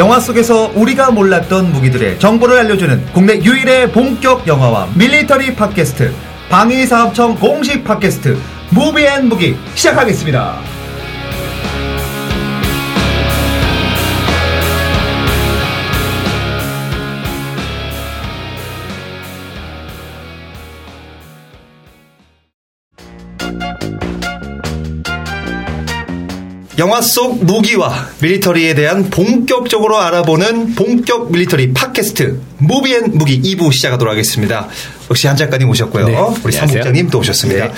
영화 속에서 우리가 몰랐던 무기들의 정보를 알려주는 국내 유일의 본격 영화와 밀리터리 팟캐스트 방위사업청 공식 팟캐스트 무비앤무기 시작하겠습니다. 영화 속 무기와 밀리터리에 대한 본격적으로 알아보는 본격 밀리터리 팟캐스트 무비앤 무기 2부 시작하도록 하겠습니다. 역시 한 작가님 오셨고요. 네, 우리. 사무장님 또 오셨습니다. 네.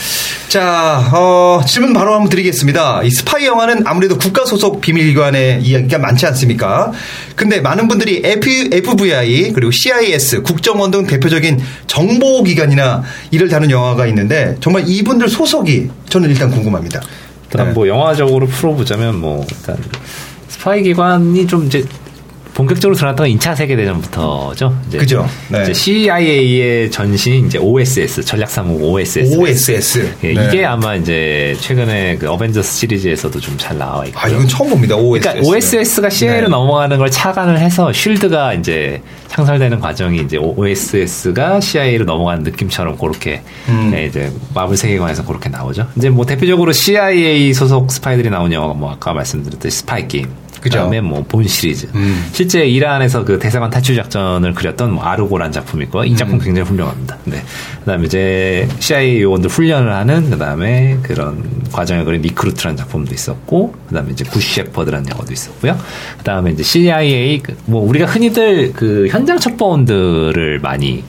자, 어, 질문 바로 한번 드리겠습니다. 이 스파이 영화는 아무래도 국가 소속 비밀기관의 이야기가 많지 않습니까? 근데 많은 분들이 F, FBI 그리고 CIA 국정원 등 대표적인 정보기관이나 이를 다룬 영화가 있는데 정말 이분들 소속이 저는 일단 궁금합니다. 일단 네. 뭐 영화적으로 풀어보자면 뭐 일단 스파이 기관이 좀 이제 본격적으로 드러났던 건 2차 세계대전부터죠. 이제 그죠. 네. 이제 CIA의 전신이 이제 OSS 전략사무 OSS. OSS. 예, 네. 이게 아마 이제 최근에 그 어벤져스 시리즈에서도 좀 잘 나와 있고. 아, 이건 처음 봅니다. OSS. 그러니까 OSS가 CIA로 네. 넘어가는 걸 착안을 해서 쉴드가 이제 창설되는 과정이 이제 OSS가 CIA로 넘어가는 느낌처럼 그렇게 음. 네, 이제 마블 세계관에서 그렇게 나오죠. 이제 뭐 대표적으로 CIA 소속 스파이들이 나온 영화가 뭐 아까 말씀드렸듯이 스파이 게임. 그죠. 그다음에 뭐 본 시리즈. 음. 실제 이란에서 그 대사관 탈출 작전을 그렸던 뭐 아르고라는 작품이 있고 이 음. 작품 굉장히 훌륭합니다. 네. 그다음에 이제 CIA 요원들 훈련을 하는 그다음에 그런 과정을 그린 리크루트라는 작품도 있었고 그다음에 이제 굿 셰퍼드라는 영화도 있었고요. 그다음에 이제 CIA 그뭐 우리가 흔히들 그 현장 첩보원들을 많이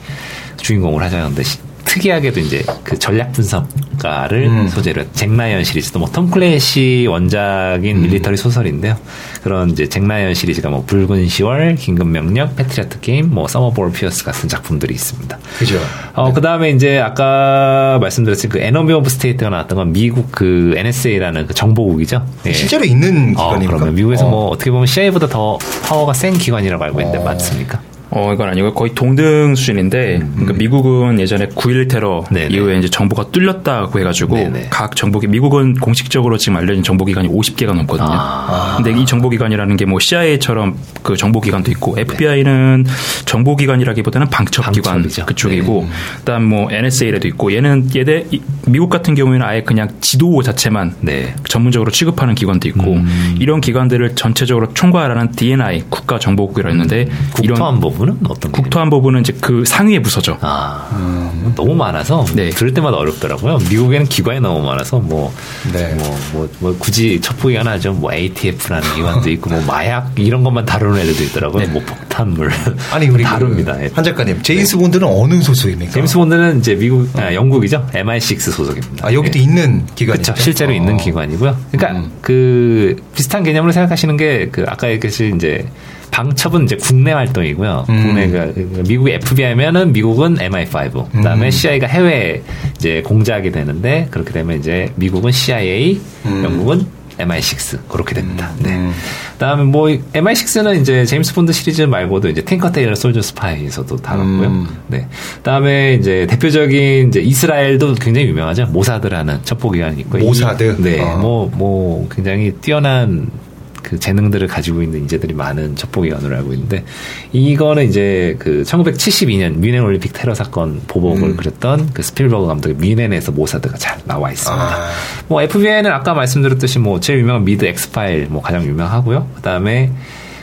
주인공으로 하자는데 시- 특이하게도 이제 그 전략 분석가를 음. 소재로 한잭 라이언 시리즈도 뭐톰 클랜시 원작인 밀리터리 소설인데요. 그런 이제 잭 라이언 시리즈가 뭐 붉은 10월, 긴급 명령, 패트리어트 게임, 뭐 썸 오브 올 피어스 같은 작품들이 있습니다. 그죠. 어, 그 다음에 이제 아까 말씀드렸을 그 에너미 오브 스테이트가 나왔던 건 미국 그 NSA라는 그 정보국이죠. 예. 실제로 있는 어, 기관입니까? 그러면 미국에서 어. 뭐 어떻게 보면 CIA보다 더 파워가 센 기관이라고 알고 있는데 어. 맞습니까? 어, 이건 아니고 거의 동등 수준인데, 그러니까 미국은 예전에 9.11 테러 음. 네네. 이후에 이제 정보가 뚫렸다고 해가지고, 네네. 각 정보기, 미국은 공식적으로 지금 알려진 정보기관이 50개가 넘거든요. 아. 근데 이 정보기관이라는 게 뭐 CIA처럼 그 정보기관도 있고, FBI는 정보기관이라기보다는 방첩기관 방첩이죠. 그쪽이고, 네. 그다음 뭐 NSA라도 있고, 얘는 얘네 이- 미국 같은 경우에는 아예 그냥 지도 자체만 네. 전문적으로 취급하는 기관도 있고 음. 이런 기관들을 전체적으로 총괄하는 DNI 국가정보국이라 했는데 국토안보 부는 어떤 게 국토안보부는 이제 그 상위의 부서죠. 아, 너무 많아서 네. 들을 때마다 어렵더라고요. 미국에는 기관이 너무 많아서 뭐, 네. 뭐, 뭐, 뭐 굳이 첩보기관 하죠. 뭐 ATF라는 기관도 있고 뭐 마약 이런 것만 다루는 애들도 있더라고요. 뭐 폭탄물 아니 우리 다룹니다. 그 예. 한 작가님 제임스 본드는 어느 소속입니까? 제임스 본드는 이제 미국 아, 영국이죠. MI6 소속입니다. 아 여기도 예. 있는 기관이죠. 그렇죠. 실제로 어. 있는 기관이고요. 그러니까 음. 그 비슷한 개념으로 생각하시는 게 그 아까 얘기했듯이 이제 방첩은 이제 국내 활동이고요. 음. 국내가 미국이 FBI면은 영국은 MI5. 그다음에 음. CIA가 해외 이제 공작이 되는데 그렇게 되면 이제 미국은 CIA, 음. 영국은 MI6 그렇게 됩니다. 네. 음. 그다음에 뭐 MI6는 이제 제임스 본드 시리즈 말고도 이제 팅커 테일러 솔저 스파이에서도 다뤘고요. 음. 네. 그다음에 이제 대표적인 이제 이스라엘도 굉장히 유명하죠. 모사드라는 첩보 기관이 있고 모사드? 이- 네. 어. 뭐뭐 굉장히 뛰어난 그 재능들을 가지고 있는 인재들이 많은 첩보기관으로 알고 있는데 이거는 이제 그 1972년 뮌헨 올림픽 테러 사건 보복을 음. 그렸던 그 스필버그 감독의 뮌헨에서 모사드가 잘 나와 있습니다. 아. 뭐 FBI는 아까 말씀드렸듯이 뭐 제일 유명한 미드 엑스파일 뭐 가장 유명하고요. 그다음에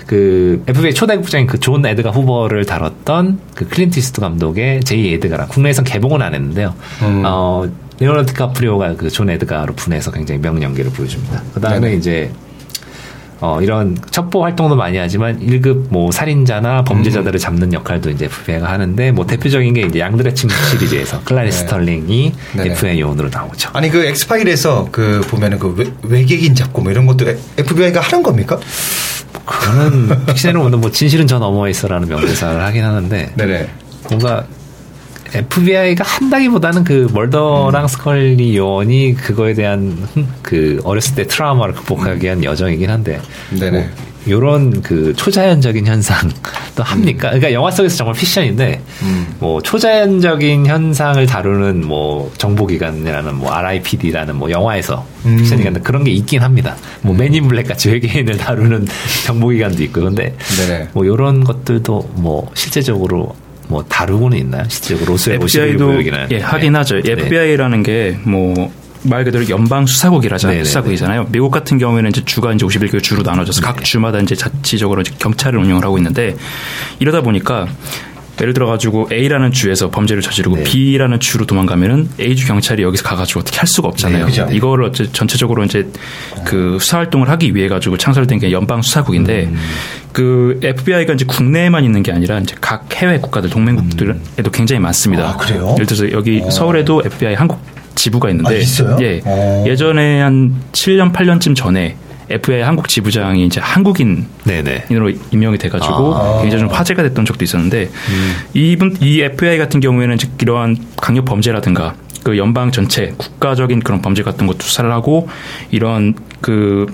그 FBI 초대 국장인 그 존 에드가 후버를 다뤘던 그 클린트 이스트우드 감독의 제이 에드가라 국내에선 개봉은 안 했는데요. 음. 어 레오나르도 디카프리오가 그 존 에드가로 분해서 굉장히 명연기를 보여줍니다. 그다음에 네네. 이제 어, 이런 첩보 활동도 많이 하지만 1급 뭐 살인자나 범죄자들을 잡는 역할도 이제 FBI가 하는데 뭐 대표적인 게 이제 양들의 침묵 시리즈에서 클라리스 네. 스털링이 네네. FBI 요원으로 나오죠. 아니 그 엑스파일에서 그 보면은 그 외, 외계인 잡고 뭐 이런 것도 FBI가 하는 겁니까? 그거는 픽션은 오늘 뭐 진실은 저 너머에 있어라는 명대사를 하긴 하는데 네네. 뭔가 FBI가 한다기보다는 그 멀더랑 스컬리 요원이 그거에 대한 흠- 그 어렸을 때 트라우마를 극복하기 위한 여정이긴 한데 네네. 뭐 요런 그 초자연적인 현상도 합니까? 그러니까 영화 속에서 정말 피션인데 뭐 초자연적인 현상을 다루는 뭐 정보기관이라는 뭐 RIPD라는 뭐 영화에서 음. 피션이가 그런 게 있긴 합니다. 뭐 맨인 블랙 같이 외계인을 다루는 정보기관도 있고 근데 네네. 뭐 요런 것들도 뭐 실제적으로 뭐 다루고는 있나요? 실제적으로 51 FBI도 예, 하긴 하죠. 네. FBI라는 게 뭐 말 그대로 연방 수사국이라잖아요. 네네네. 수사국이잖아요. 미국 같은 경우에는 이제 주가 이제 51개 주로 나눠져서 네. 각 주마다 이제 자치적으로 이제 경찰을 운영을 하고 있는데 이러다 보니까 예를 들어 가지고 A라는 주에서 범죄를 저지르고 네. B라는 주로 도망가면은 A 주 경찰이 여기서 가가지고 어떻게 할 수가 없잖아요. 네. 이거를 어째 전체적으로 이제 그 수사 활동을 하기 위해 가지고 창설된 게 연방 수사국인데 음. 그 FBI가 이제 국내에만 있는 게 아니라 이제 각 해외 국가들 동맹국들에도 굉장히 많습니다. 아, 그래요? 예를 들어서 여기 서울에도 FBI 한국 지부가 있는데 아, 있어요? 예. 어. 예전에 한 7년 8년쯤 전에 FBI 한국 지부장이 이제 한국인 네네. 인으로 임명이 돼가지고 아. 굉장히 좀 화제가 됐던 적도 있었는데 음. 이분 이 FBI 같은 경우에는 즉 이러한 강력 범죄라든가 그 연방 전체 국가적인 그런 범죄 같은 것 수사를 하고 이런 그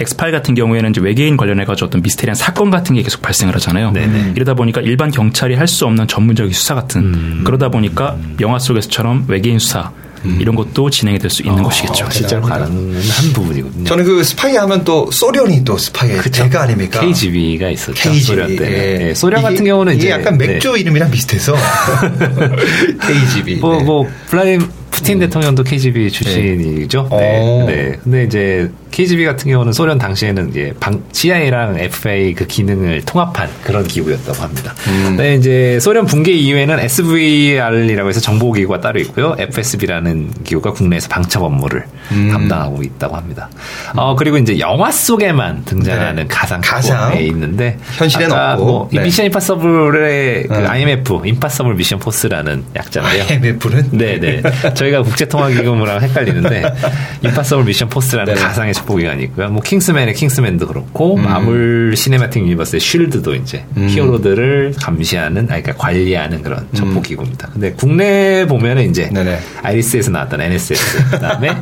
엑스파일 같은 경우에는 이제 외계인 관련해 가지고 어떤 미스테리한 사건 같은 게 계속 발생을 하잖아요. 네네. 이러다 보니까 일반 경찰이 할 수 없는 전문적인 수사 같은 음. 그러다 보니까 영화 속에서처럼 외계인 수사 이런 것도 진행이 될 수 있는 것이겠죠. 어, 실제로 가능한 한 부분이거든요. 저는 그 스파이 하면 또 소련이 또 스파이의 대가 아닙니까? KGB가 있었죠. KGB. 소련 때. 예. 예, 소련 이게- 같은 경우는 이게 이제 약간 맥주 네. 이름이랑 비슷해서 KGB. 뭐, 네. 뭐, 블라디미 푸틴 대통령도 KGB 출신이죠. 네. 네. 오. 네. 근데 이제 KGB 같은 경우는 소련 당시에는 이제 방, CIA랑 FA 그 기능을 통합한 그런 기구였다고 합니다. 음. 근데 이제 소련 붕괴 이후에는 SVR이라고 해서 정보기구가 따로 있고요. FSB라는 기구가 국내에서 방첩 업무를 음. 담당하고 있다고 합니다. 어, 그리고 이제 영화 속에만 등장하는 네. 가상 가상. 에 있는데 아까 없고. 뭐이 네. 미션 임파서블의 그 음. IMF, 임파서블 미션 포스라는 약자인데요. IMF는 네네. 저희가 국제통화기금이랑 헷갈리는데 임파서블 미션 포스라는 네네. 가상의 첩보기관이 있고요. 뭐 킹스맨의 킹스맨도 그렇고 마블 시네마틱 유니버스의 쉴드도 이제 음. 히어로들을 감시하는, 아니, 그러니까 관리하는 그런 첩보기구입니다. 근데 국내 보면은 이제 네네. 아이리스에서 나왔던 NSS 그다음에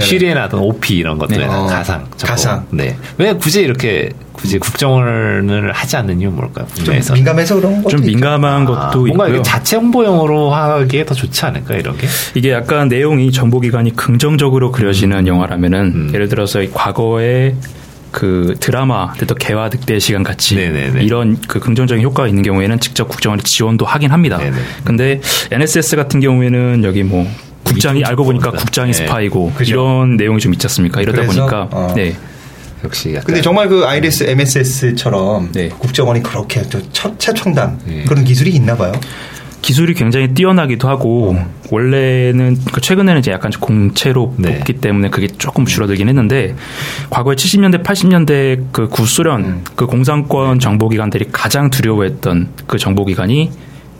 쉬리에 나왔던 OP 이런 것들에 네. 는 어, 가상 첩보. 가상. 네. 왜 굳이 이렇게 굳이 국정원을 하지 않는 이유 뭘까요? 좀 국내에서 민감해서 그런 것도 좀 있죠. 민감한 아, 것도 뭔가 있고요. 자체 홍보용으로 하기에 더 좋지 않을까 이런 게? 이게 약간 내용이 정보기관이 긍정적으로 그려지는 영화라면은 음. 예를 들어서 이 과거에 그 드라마 또 개화 늑대 시간 같이 네네네. 이런 그 긍정적인 효과가 있는 경우에는 직접 국정원이 지원도 하긴 합니다. 네네. 근데 NSS 같은 경우에는 여기 뭐 국장이 알고 보니까. 국장이 네. 스파이고 그죠. 이런 내용이 좀 있지 않습니까? 이러다 그래서, 보니까 어. 네. 역시 약간 근데 정말 그 아이리스 MSS처럼 네. 국정원이 그렇게 또 첫- 최첨단 네. 그런 기술이 있나 봐요. 기술이 굉장히 뛰어나기도 하고 원래는 그 최근에는 이제 약간 공채로 네. 뽑기 때문에 그게 조금 줄어들긴 했는데 과거에 70년대 80년대 그 구소련 음. 그 공산권 정보기관들이 가장 두려워했던 그 정보기관이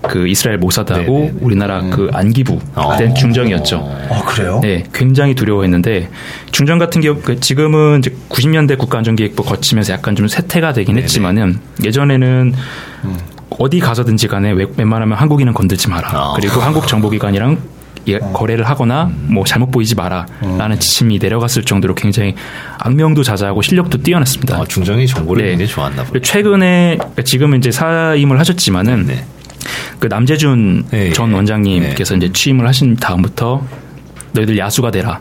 그 이스라엘 모사드하고 네, 네, 네. 우리나라 그 안기부 어. 그때 중정이었죠. 아 그래요? 네, 굉장히 두려워했는데 중정 같은 경우 그 지금은 이제 90년대 국가안전기획부 거치면서 약간 좀 쇠퇴가 되긴 네네. 했지만은 예전에는 어디 가서든지 간에 웬- 웬만하면 한국인은 건들지 마라. 아. 그리고 한국 정보기관이랑 예, 거래를 하거나 뭐 잘못 보이지 마라라는 지침이 내려갔을 정도로 굉장히 악명도 자자하고 실력도 뛰어났습니다. 어, 중정이 정보를 네. 굉장히 좋아한다 보네. 최근에 지금은 이제 사임을 하셨지만은 네. 그 남재준 네. 전 원장님께서 이제 취임을 하신 다음부터 너희들 야수가 되라.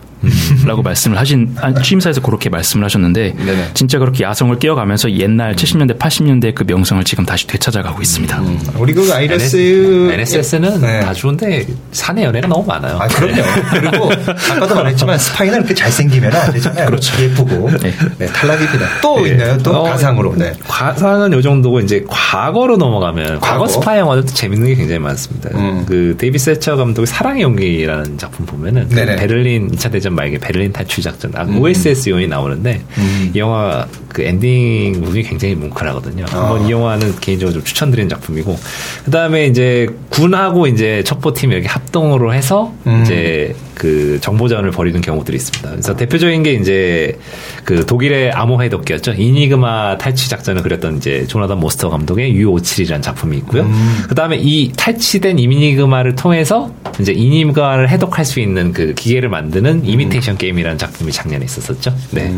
라고 말씀을 하신 아, 취임사에서 그렇게 말씀을 하셨는데 네네. 진짜 그렇게 야성을 깨어가면서 옛날 70년대 80년대 그 명성을 지금 다시 되찾아가고 있습니다. 우리 그 아이리스 NSS는 네. 다 좋은데 사내 연애가 너무 많아요. 아 그럼요. 그리고 아까도 말했지만 스파이는 그렇게 잘생기면 안 되잖아요. 그렇죠. 예쁘고 네. 네, 탈락입니다. 또 있나요? 또 어, 가상으로. 네. 가상은 요 정도고 이제 과거로 넘어가면 과거, 과거? 스파이 영화들도 재밌는 게 굉장히 많습니다. 음. 그 데이비드 셀처 감독의 사랑의 용기라는 작품 보면은 그 네네. 베를린 2차 대전 말기 베를린 탈출 작전 아, OSS 요원이 나오는데 음. 이 영화 그 엔딩 부분이 굉장히 뭉클하거든요. 아. 한번 이 영화는 개인적으로 좀 추천드리는 작품이고 그다음에 이제 군하고 이제 첩보팀이 이렇게 합동으로 해서 음. 이제 그 정보전을 벌이는 경우들이 있습니다. 그래서 대표적인 게 이제 그 독일의 암호 해독기였죠. 이니그마 탈취 작전을 그렸던 이제 조나단 모스토우 감독의 U571이라는 작품이 있고요. 음. 그 다음에 이 탈취된 이니그마를 통해서 이제 이니그마를 해독할 수 있는 그 기계를 만드는 이미테이션 게임이라는 작품이 작년에 있었었죠. 네.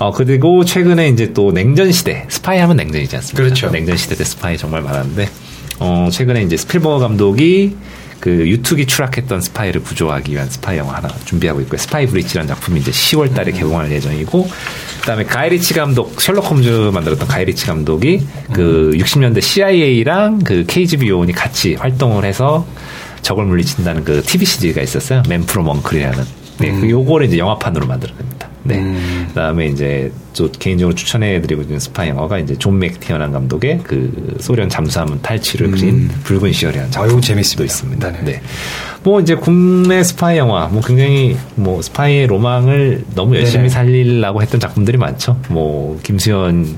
어, 그리고 최근에 이제 또 냉전 시대, 스파이 하면 냉전이지 않습니까? 그렇죠. 냉전 시대 때 스파이 정말 많았는데, 어, 최근에 이제 스필버그 감독이 그 U-2기 추락했던 스파이를 구조하기 위한 스파이 영화 하나 준비하고 있고요. 스파이 브릿지라는 작품이 이제 10월 달에 개봉할 예정이고, 그다음에 가이리치 감독, 셜록 홈즈 만들었던 가이리치 감독이 그 60년대 CIA랑 그 KGB 요원이 같이 활동을 해서 적을 물리친다는 그 TV 시리즈가 있었어요. 맨 프롬 엉클이라는. 네, 그 요거를 이제 영화판으로 만들어냅니다. 네. 그다음에 이제 또 개인적으로 추천해드리고 있는 스파이 영화가 이제 존 맥티어난 감독의 그 소련 잠수함 탈취를 그린 붉은 시월이라는 아유, 재밌습니다. 있습니다. 네네. 네. 뭐 이제 국내 스파이 영화, 뭐 굉장히 뭐 스파이의 로망을 너무 열심히 네네. 살리려고 했던 작품들이 많죠. 뭐 김수현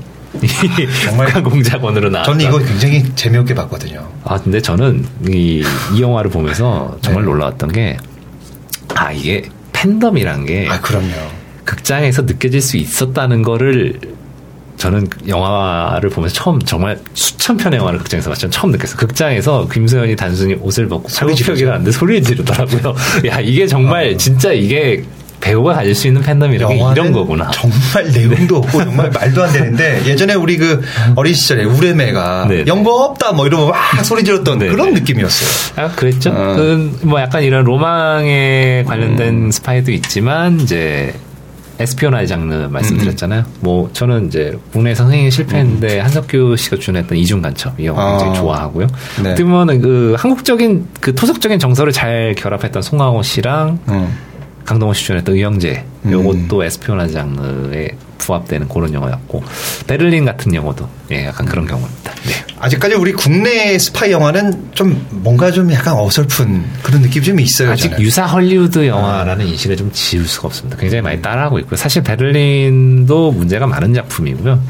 정말 북한 공작원으로 나왔 저는 이거 굉장히 재미없게 봤거든요. 아, 근데 저는 이, 이 영화를 보면서 정말 네. 놀라웠던 게, 아, 이게 팬덤이란 게 아, 그럼요. 극장에서 느껴질 수 있었다는 거를 저는 영화를 보면서 처음 정말 수천 편의 영화를 극장에서 봤지만 처음 느꼈어요. 극장에서 김소연이 단순히 옷을 벗고 소리 하는데 소리를 지르더라고요. 야, 이게 정말 진짜 이게 배우가 가질 수 있는 팬덤이라는 게 이런 거구나. 정말 내용도 없고 정말 말도 안 되는데 예전에 우리 그 어린 시절에 우레메가 네. 연고 없다 뭐 이러면 막 소리 질렀던 네, 그런 네. 느낌이었어요. 아, 그랬죠. 어. 그, 뭐 약간 이런 로망에 관련된 음. 스파이도 있지만, 이제, 에스피오나지 장르 말씀드렸잖아요. 음. 뭐, 저는 이제, 국내 선생님이 실패했는데, 한석규 씨가 주연했던 이중 간첩, 이 영화 굉장히 아. 좋아하고요. 네. 어떻게 보면 그, 한국적인, 그 토속적인 정서를 잘 결합했던 송강호 씨랑, 음. 강동원 씨 주연했던 의형제, 음. 요것도 에스피오나지 장르에 부합되는 그런 영화였고, 베를린 같은 영화도, 예, 약간 그런 경우 입니다. 네. 아직까지 우리 국내 스파이 영화는 좀 뭔가 좀 약간 어설픈 그런 느낌이 좀 있어요. 아직 저는. 유사 헐리우드 영화라는 인식을 좀 지울 수가 없습니다. 굉장히 많이 따라하고 있고요. 사실 베를린도 문제가 많은 작품이고요.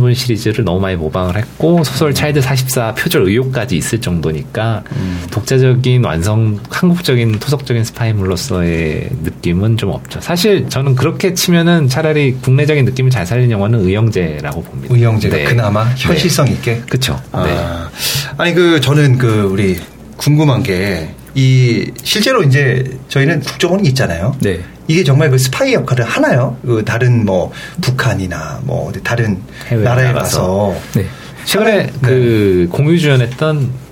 본 시리즈를 너무 많이 모방을 했고 소설 차일드 44 표절 의혹까지 있을 정도니까 독자적인 완성 한국적인 토속적인 스파이물로서의 느낌은 좀 없죠. 사실 저는 그렇게 치면은 차라리 국내적인 느낌을 잘 살린 영화는 의형제라고 봅니다. 의형제가 네. 그나마 네. 현실성 있게. 그쵸. 네. 아, 아니 그 저는 그 우리 궁금한 게 이 실제로 이제 저희는 국정원이 있잖아요. 네. 이게 정말 그 스파이 역할을 하나요? 그 다른 뭐 북한이나 뭐 다른 나라에. 가서 네. 최근에 네. 그 공유 주연했던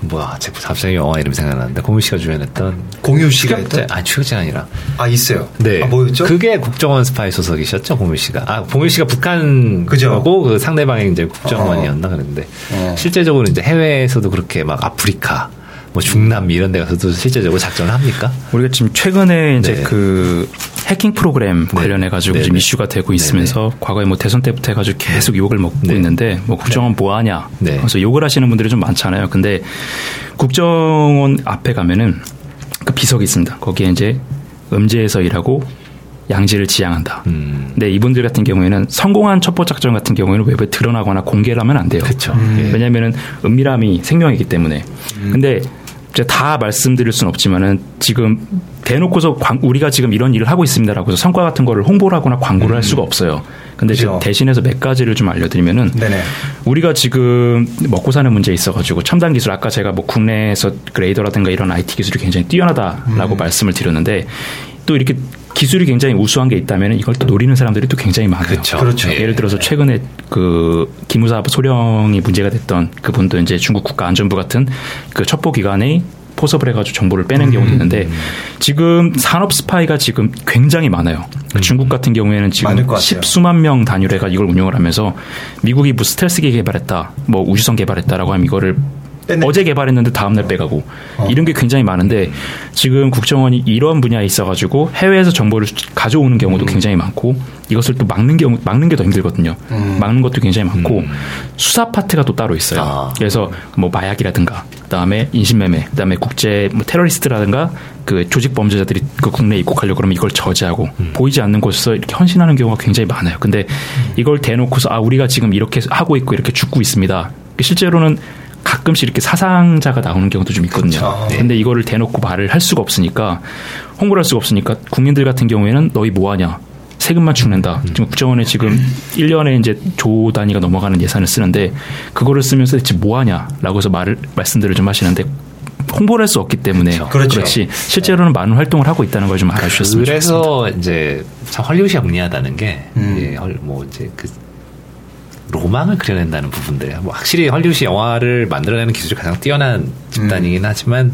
뭐야 제 갑자기 영화 이름 생각나는데 공유 씨가 주연했던 공유 씨가 했던 아 추격자 아니라 아 있어요. 네 아, 뭐였죠? 그게 국정원 스파이 소속이셨죠 공유 씨가 아 공유 씨가 북한 그죠. 고 그 상대방이 이제 국정원이었나 그랬는데 어. 실제적으로 이제 해외에서도 그렇게 막 아프리카 뭐 중남 이런 데 가서도 실제적으로 작전을 합니까? 우리가 지금 최근에 이제 네. 그 해킹 프로그램 관련해 가지고 네, 지금 네. 이슈가 되고 있으면서 과거에 뭐 대선 때부터 해가지고 계속 욕을 먹고 네. 있는데 뭐 국정원 뭐 하냐 네. 그래서 욕을 하시는 분들이 좀 많잖아요. 근데 국정원 앞에 가면은 그 비석이 있습니다. 거기에 이제 음지에서 일하고 양지를 지향한다. 음. 근데 이분들 같은 경우에는 성공한 첩보 작전 같은 경우에는 외부에 드러나거나 공개를 하면 안 돼요. 음. 예. 왜냐면은 은밀함이 생명이기 때문에. 근데 이제 다 말씀드릴 수는 없지만은 지금 대놓고서 광- 우리가 지금 이런 일을 하고 있습니다라고 해서 성과 같은 거를 홍보를 하거나 광고를 할 수가 없어요. 근데 그죠. 지금 대신해서 몇 가지를 좀 알려드리면은 네네. 우리가 지금 먹고 사는 문제에 있어가지고 첨단 기술 아까 제가 뭐 국내에서 그레이더라든가 이런 IT 기술이 굉장히 뛰어나다라고 말씀을 드렸는데 또 이렇게 기술이 굉장히 우수한 게 있다면 이걸 또 노리는 사람들이 또 굉장히 많아요. 그렇죠. 그렇죠. 예를 들어서 최근에 그 기무사 소령이 문제가 됐던 그분도 이제 중국 국가안전부 같은 그 첩보 기관의 포섭을 해가지고 정보를 빼낸 경우도 있는데 지금 산업 스파이가 지금 굉장히 많아요. 그 중국 같은 경우에는 지금. 십수만 명 단위로 해가 이걸 운영을 하면서 미국이 뭐 스텔스기 개발했다, 뭐 우주선 개발했다라고 하면 이거를 뺐네. 어제 개발했는데 다음날 빼가고 이런 게 굉장히 많은데 지금 국정원이 이런 분야에 있어가지고 해외에서 정보를 가져오는 경우도 굉장히 많고 이것을 또 막는 경우 막는 게 더 힘들거든요. 막는 것도 굉장히 많고 수사 파트가 또 따로 있어요. 아. 그래서 뭐 마약이라든가 그다음에 인신매매, 그다음에 국제 뭐 테러리스트라든가 그 조직 범죄자들이 그 국내에 입국하려고 그러면 이걸 저지하고 보이지 않는 곳에서 이렇게 헌신하는 경우가 굉장히 많아요. 근데 이걸 대놓고서 아 우리가 지금 이렇게 하고 있고 이렇게 죽고 있습니다. 실제로는 가끔씩 이렇게 사상자가 나오는 경우도 좀 있거든요. 그쵸. 근데 이거를 대놓고 말을 할 수가 없으니까 홍보를 할 수가 없으니까 국민들 같은 경우에는 너희 뭐 하냐? 세금만 죽는다. 지금 국정원에 지금 1년에 이제 조 단위가 넘어가는 예산을 쓰는데 그거를 쓰면서 대체 뭐 하냐라고 해서 말을 말씀들을 좀 하시는데 홍보를 할 수 없기 때문에 그렇죠. 지 실제로는 많은 활동을 하고 있다는 걸 좀 알아주셨으면 좋겠습니다. 그래서 이제 참 헐리우드이 영리하다는 게 음. 이제 헐- 뭐 이제 그 로망을 그려낸다는 부분들. 뭐 확실히 헐리우드 영화를 만들어내는 기술이 가장 뛰어난 집단이긴 하지만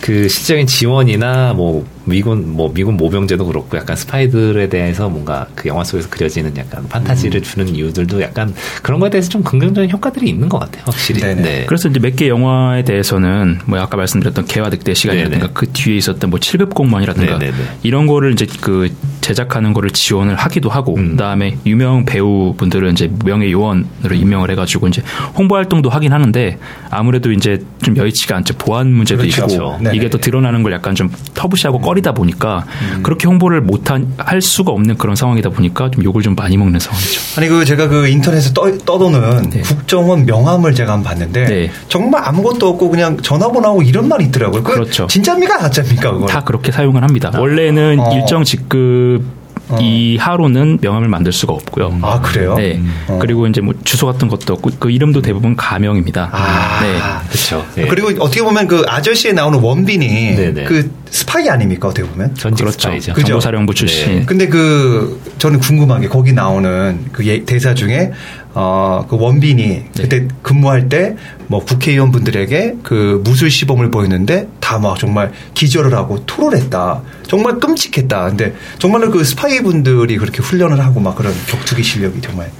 그 실질적인 지원이나 뭐 미군 뭐 미군 모병제도 그렇고 약간 스파이들에 대해서 뭔가 그 영화 속에서 그려지는 약간 판타지를 주는 이유들도 약간 그런 거에 대해서 좀 긍정적인 효과들이 있는 것 같아요. 확실히. 네네. 네. 그래서 이제 몇 개 영화에 대해서는 뭐 아까 말씀드렸던 개화 늑대 시간이라든가 네네. 그 뒤에 있었던 뭐 7급 공무원이라든가. 이런 거를 이제 그 제작하는 거를 지원을 하기도 하고 음. 그다음에 유명 배우분들은 이제 명예 요원으로 임명을 해가지고 이제 홍보 활동도 하긴 하는데 아무래도 이제 좀 여의치가 않죠 보안 문제도 그렇죠. 있고 네네. 이게 또 드러나는 걸 약간 좀 터부시하고 꺼리다 보니까 그렇게 홍보를 못한 할 수가 없는 그런 상황이다 보니까 좀 욕을 좀 많이 먹는 상황이죠. 아니 그 제가 그 인터넷에 떠, 떠도는 네. 국정원 명함을 제가 한번 봤는데 네. 정말 아무것도 없고 그냥 전화번호하고 이런 말이 있더라고요. 그 그렇죠. 진짜입니까 가짜입니까 그거? 다 그렇게 사용을 합니다. 원래는 어. 일정 직급 이하로는 명함을 만들 수가 없고요. 아 그래요? 네. 어. 그리고 이제 뭐 주소 같은 것도 없고 그 이름도 대부분 가명입니다. 아. 네. 그렇죠. 예. 그리고 어떻게 보면 그 아저씨에 나오는 원빈이 네네. 그 스파이 아닙니까 어떻게 보면? 전직 그렇죠. 스파이죠. 그죠? 정보사령부 출신. 네. 근데 그 저는 궁금한 게 거기 나오는 그 예- 대사 중에 어 그 원빈이 그때 근무할 때 뭐 국회의원분들에게 그 무술 시범을 보였는데 다 막 정말 기절을 하고 토를 했다. 정말 끔찍했다. 근데 정말로 그 스파이 분들이 그렇게 훈련을 하고 막 그런 격투기 실력이 정말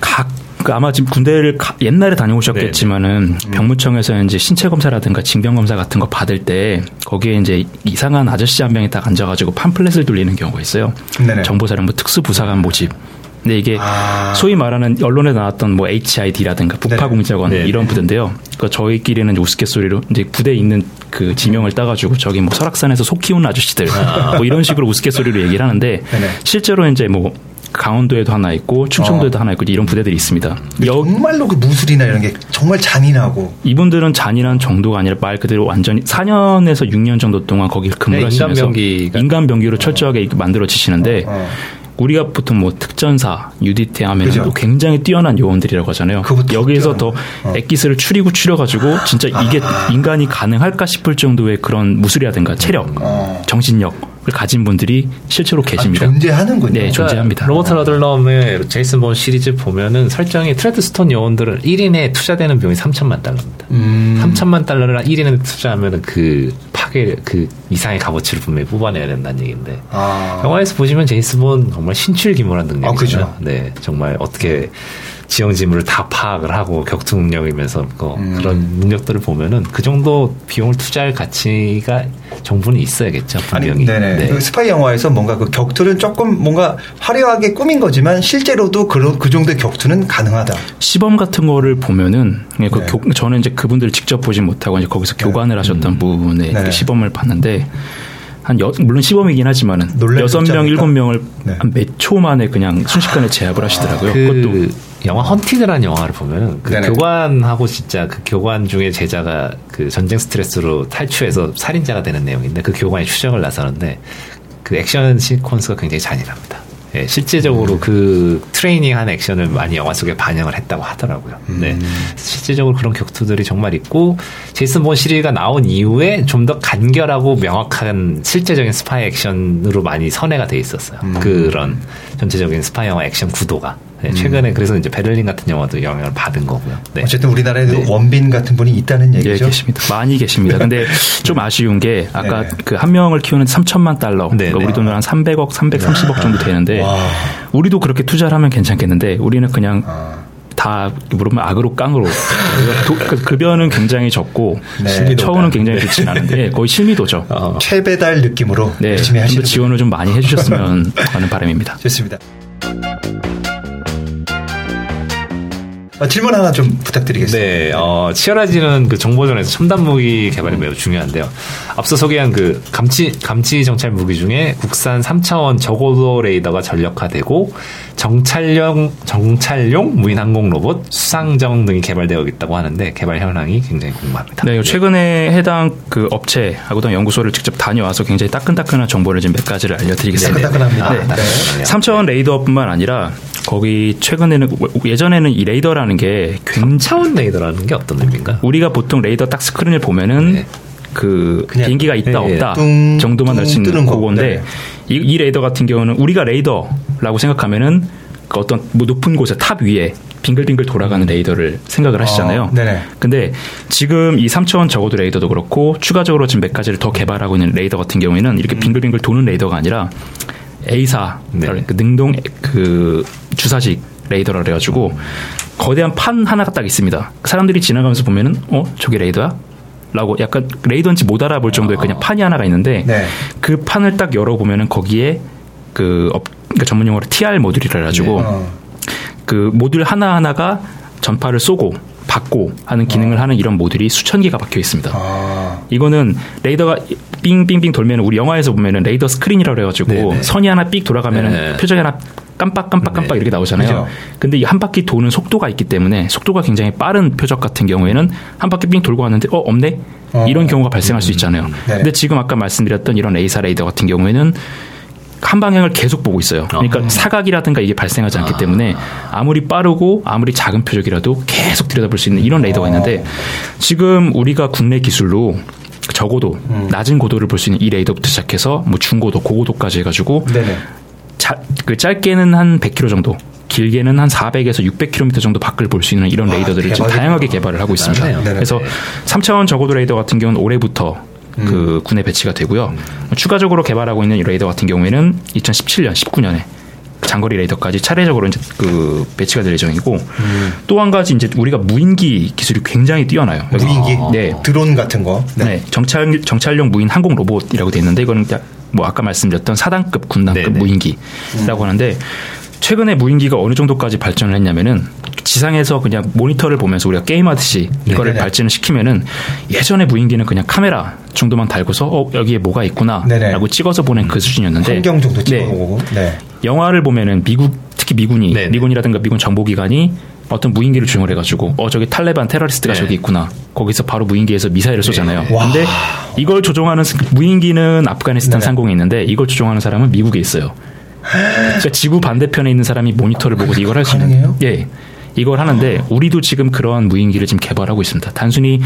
각, 그 아마 지금 군대를 가- 옛날에 다녀오셨겠지만은 네. 병무청에서 이제 신체 검사라든가 징병 검사 같은 거 받을 때 거기에 이제 이상한 아저씨 한 명이 딱 앉아가지고 팜플렛을 돌리는 경우가 있어요. 네네. 정보사령부 특수부사관 모집. 근데 이게 아. 소위 말하는 언론에 나왔던 뭐 HID라든가 북파공작원 네네. 이런 부대인데요. 그 저희끼리는 우스갯소리로 이제 부대에 있는 그 지명을 따가지고 저기 뭐 설악산에서 속 키우는 아저씨들 뭐 이런 식으로 우스갯소리로 얘기를 하는데 네네. 실제로 이제 뭐 강원도에도 하나 있고 충청도에도 하나 있고 이런 부대들이 있습니다. 여, 정말로 그 무술이나 이런 게 정말 잔인하고 이분들은 잔인한 정도가 아니라 말 그대로 완전히 4년에서 6년 정도 동안 거기 근무를 네, 하시면서 인간병기가- 인간 철저하게 만들어지시는데 어. 우리가 보통 뭐 특전사, UDT 하면 그죠. 또 굉장히 뛰어난 요원들이라고 하잖아요. 여기에서 더 뛰어난- 어. 액기스를 추리고 추려가지고 진짜 이게 인간이 가능할까 싶을 정도의 그런 무술이라든가 체력, 어. 정신력을 가진 분들이 실제로 계십니다. 아, 존재하는군요. 네, 존재합니다. 로버트 러들럼의 제이슨 본 시리즈 보면은 설정이 트레드스톤 요원들은 1인에 투자되는 비용이 3천만 달러입니다. 음. 3천만 달러를 1인에 투자하면은 그 파괴 그 이상의 값어치를 분명히 뽑아내야 된다는 얘기인데 아. 영화에서 보시면 제이슨 본 정말 신출귀몰한 능력이잖아요. 아, 그죠. 네, 정말 어떻게 지형 지물을 다 파악을 하고 격투 능력이면서 그 음. 그런 능력들을 보면은 그 정도 비용을 투자할 가치가 정부는 있어야겠죠. 아니, 분명히. 네네. 네. 그 스파이 영화에서 뭔가 그 격투는 조금 뭔가 화려하게 꾸민 거지만 실제로도 그런 그 정도의 격투는 가능하다. 시범 같은 거를 보면은 그 네. 교- 저는 이제 그분들을 직접 보지 못하고 이제 거기서 교관을 하셨던 분의 네. 그 시범을 봤는데 한 여, 물론 시범이긴 하지만은 여섯? 명 일곱 명을 네. 한몇 초 만에 그냥 순식간에 제압을 하시더라고요. 그 그것도 영화 헌티드라는 영화를 보면은 그 네네. 교관하고 진짜 그 교관 중에 제자가 그 전쟁 스트레스로 탈출해서 살인자가 되는 내용인데 그 교관이 추적을 나서는데 그 액션 시퀀스가 굉장히 잔인합니다. 예, 실제적으로 그 트레이닝한 액션을 많이 영화 속에 반영을 했다고 하더라고요. 네. 실제적으로 그런 격투들이 정말 있고 제이슨 본 시리즈가 나온 이후에 좀 더 간결하고 명확한 실제적인 스파이 액션으로 많이 선회가 돼 있었어요. 그런 전체적인 스파이 영화 액션 구도가. 네, 최근에 그래서 이제 베를린 같은 영화도 영향을 받은 거고요. 네. 어쨌든 우리나라에도 네. 원빈 같은 분이 있다는 예, 얘기죠. 계십니다. 많이 계십니다. 근데 좀 아쉬운 게 아까 네네. 그한 명을 키우는 3천만 달러, 네네. 그러니까 우리 돈으로 한 300억, 330억 정도 되는데 와. 우리도 그렇게 투자를 하면 괜찮겠는데 우리는 그냥 아. 다 물으면 악으로 깡으로 도- 그 급여는 굉장히 적고 네. 처우는 굉장히 좋진 않은데 거의 실미도죠. 어, 최배달 느낌으로 네, 열심히 좀 하시는 더 지원을 좀 많이 해주셨으면 하는 바람입니다. 좋습니다. 아, 질문 하나 좀 부탁드리겠습니다. 네, 어, 치열해지는 그 정보전에서 첨단 무기 개발이 매우 중요한데요. 앞서 소개한 그 감치, 감치 정찰 무기 중에 국산 3차원 저고도 레이더가 전력화되고 정찰용, 정찰용 무인 항공 로봇, 수상정 등이 개발되어 있다고 하는데 개발 현황이 굉장히 궁금합니다. 네, 최근에 해당 그 업체하고도 연구소를 직접 다녀와서 굉장히 따끈따끈한 정보를 지금 몇 가지를 알려드리겠습니다. 따끈따끈합니다. 네. 네. 3차원 레이더뿐만 아니라 거기 최근에는 예전에는 이 레이더라는 게 굉장히 3차원 레이더라는 게 어떤 의미인가? 우리가 보통 레이더 딱 스크린을 보면은 네. 그 비행기가 있다 예, 예. 없다 뚱, 정도만 알 수 있는. 그건데 네. 이, 이 레이더 같은 경우는 우리가 레이더라고 생각하면은 그 어떤 뭐 높은 곳에 탑 위에 빙글빙글 돌아가는 레이더를 생각을 하시잖아요. 어, 네네. 근데 지금 이 3차원 저고도 레이더도 그렇고 추가적으로 지금 몇 가지를 더 개발하고 있는 레이더 같은 경우에는 이렇게 음. 빙글빙글 도는 레이더가 아니라 A사 네. 그 능동 그 주사식 레이더라 그래가지고 거대한 판 하나가 딱 있습니다. 사람들이 지나가면서 보면은 어 저게 레이더야? 라고 약간 레이더인지 못 알아볼 정도의 그냥 판이 하나가 있는데 네. 그 판을 딱 열어보면은 거기에 그 업, 그러니까 전문 용어로 TR 모듈이라 해가지고 어. 그 모듈 하나 하나가 전파를 쏘고 받고 하는 기능을 하는 이런 모듈이 수천 개가 박혀 있습니다. 아. 이거는 레이더가 삥삥삥 돌면 우리 영화에서 보면은 레이더 스크린이라고 그래가지고 네네. 선이 하나 삑 돌아가면은 네. 표적이 하나 깜빡깜빡깜빡 네. 이렇게 나오잖아요. 그죠. 근데 이 한 바퀴 도는 속도가 있기 때문에 속도가 굉장히 빠른 표적 같은 경우에는 한 바퀴 삥 돌고 왔는데 어 없네 어. 이런 경우가 발생할 수 있잖아요. 네. 근데 지금 아까 말씀드렸던 이런 AESA 레이더 같은 경우에는 한 방향을 계속 보고 있어요. 그러니까 사각이라든가 이게 발생하지 않기 때문에 아무리 빠르고 아무리 작은 표적이라도 계속 들여다볼 수 있는 이런 레이더가 있는데 지금 우리가 국내 기술로 적어도 낮은 고도를 볼 수 있는 이 레이더부터 시작해서 뭐 중고도, 고고도까지 해가지고 네네. 자, 그 짧게는 한 100km 정도, 길게는 한 400에서 600km 정도 밖을 볼 수 있는 이런 와, 레이더들을 지금. 다양하게 개발을 하고 있습니다. 네네. 그래서 3차원 저고도 레이더 같은 경우는 올해부터 그 군에 배치가 되고요. 추가적으로 개발하고 있는 이 레이더 같은 경우에는 2017년, 19년에 장거리 레이더까지 차례적으로 이제 그 배치가 될 예정이고 또 한 가지 이제 우리가 무인기 기술이 굉장히 뛰어나요. 무인기? 네. 드론 같은 거. 네. 정찰 정찰용 무인 항공 로봇이라고 돼 있는데 이거는 딱 뭐 아까 말씀드렸던 사단급 군단급 네네. 무인기라고 하는데 최근에 무인기가 어느 정도까지 발전을 했냐면은 지상에서 그냥 모니터를 보면서 우리가 게임하듯이 이거를 네네. 발전을 시키면은 예전에 무인기는 그냥 카메라 정도만 달고서 어 여기에 뭐가. 있구나라고 찍어서 보낸 그 수준이었는데 환경 정도 네. 찍어보고. 네. 영화를 보면은 미국 특히 미군이 네네. 미군이라든가 미군 정보기관이 어떤 무인기를 주용을 해가지고 어 저기 탈레반 테러리스트가 네. 저기 있구나 거기서 바로 무인기에서 미사일을 쏘잖아요. 와. 근데 이걸 조종하는 스- 무인기는 아프가니스탄 네네. 상공에 있는데 이걸 조종하는 사람은 미국에 있어요. 그러니까 지구 반대편에 있는 사람이 모니터를 보고 이걸 할 수 있는? 예. 이걸 하는데 우리도 지금 그러한 무인기를 지금 개발하고 있습니다. 단순히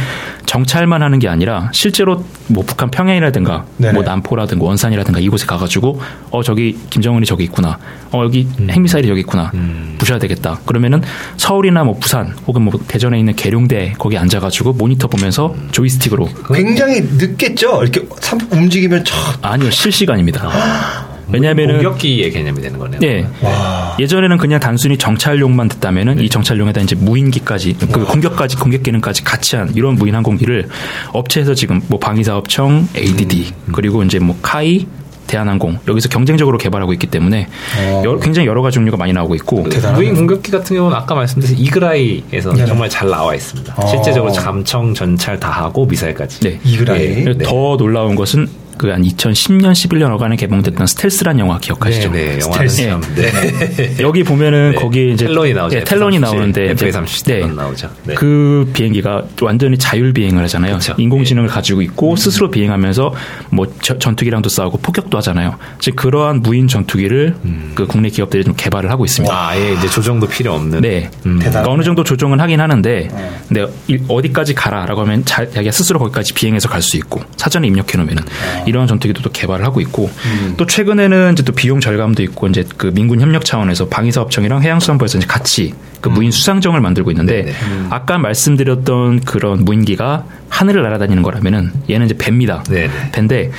정찰만 하는 게 아니라 실제로 뭐 북한 평양이라든가 네네. 뭐 남포라든가 원산이라든가 이곳에 가가지고 어 저기 김정은이 저기 있구나. 어 여기 핵미사일이 저기 있구나. 부셔야 되겠다. 그러면은 서울이나 뭐 부산 혹은 뭐 대전에 있는 계룡대 거기 앉아가지고 모니터 보면서 조이스틱으로 굉장히 늦겠죠? 이렇게 삼- 움직이면 촥. 아니요 실시간입니다. 왜냐하면은 공격기의 개념이 되는 거네요. 예. 와. 예전에는 그냥 단순히 정찰용만 됐다면은 이 정찰용에다 이제 무인기까지 그 공격까지 공격 기능까지 같이 한 이런 무인 항공기를 업체에서 지금 뭐 방위사업청, ADD 그리고 이제 뭐 카이 대한항공 여기서 경쟁적으로 개발하고 있기 때문에 어. 여러- 굉장히 여러 가지 종류가 많이 나오고 있고 대단하네요. 무인 공격기 같은 경우는 아까 말씀드린 이그라이에서 네네. 정말 잘 나와 있습니다. 어. 실제적으로 감청 전찰 다 하고 미사일까지. 네. 이그라이. 예. 네. 더 놀라운 것은 그 한 2010년 11년 어간에 개봉됐던 스텔스란 영화 기억하시죠? 네, 네, 스텔스. 참. 네. 여기 보면은 네. 거기 이제 텔론이 나오죠. 예, 텔론이 나오는데 이제- F-37 네. 나오죠. 네. 그 비행기가 완전히 자율 비행을 하잖아요. 그쵸. 인공지능을 가지고 있고 스스로 비행하면서 뭐 저- 전투기랑도 싸우고 폭격도 하잖아요. 즉 그러한 무인 전투기를 그 국내 기업들이 좀 개발을 하고 있습니다. 아, 아예 이제 조정도 필요 없는. 네. 음. 대단- 그러니까 어느 정도 조정은 하긴 하는데, 근데 이- 어디까지 가라라고 하면 자, 자기가 스스로 거기까지 비행해서 갈 수 있고 사전에 입력해 놓으면은 이러한 전투기도 또 개발을 하고 있고 또 최근에는 이제 또 비용 절감도 있고 이제 그 민군 협력 차원에서 방위사업청이랑 해양수산부에서 이제 같이 그 무인 수상정을 만들고 있는데 네네. 아까 말씀드렸던 그런 무인기가 하늘을 날아다니는 거라면은 얘는 이제 배입니다. 네네. 배인데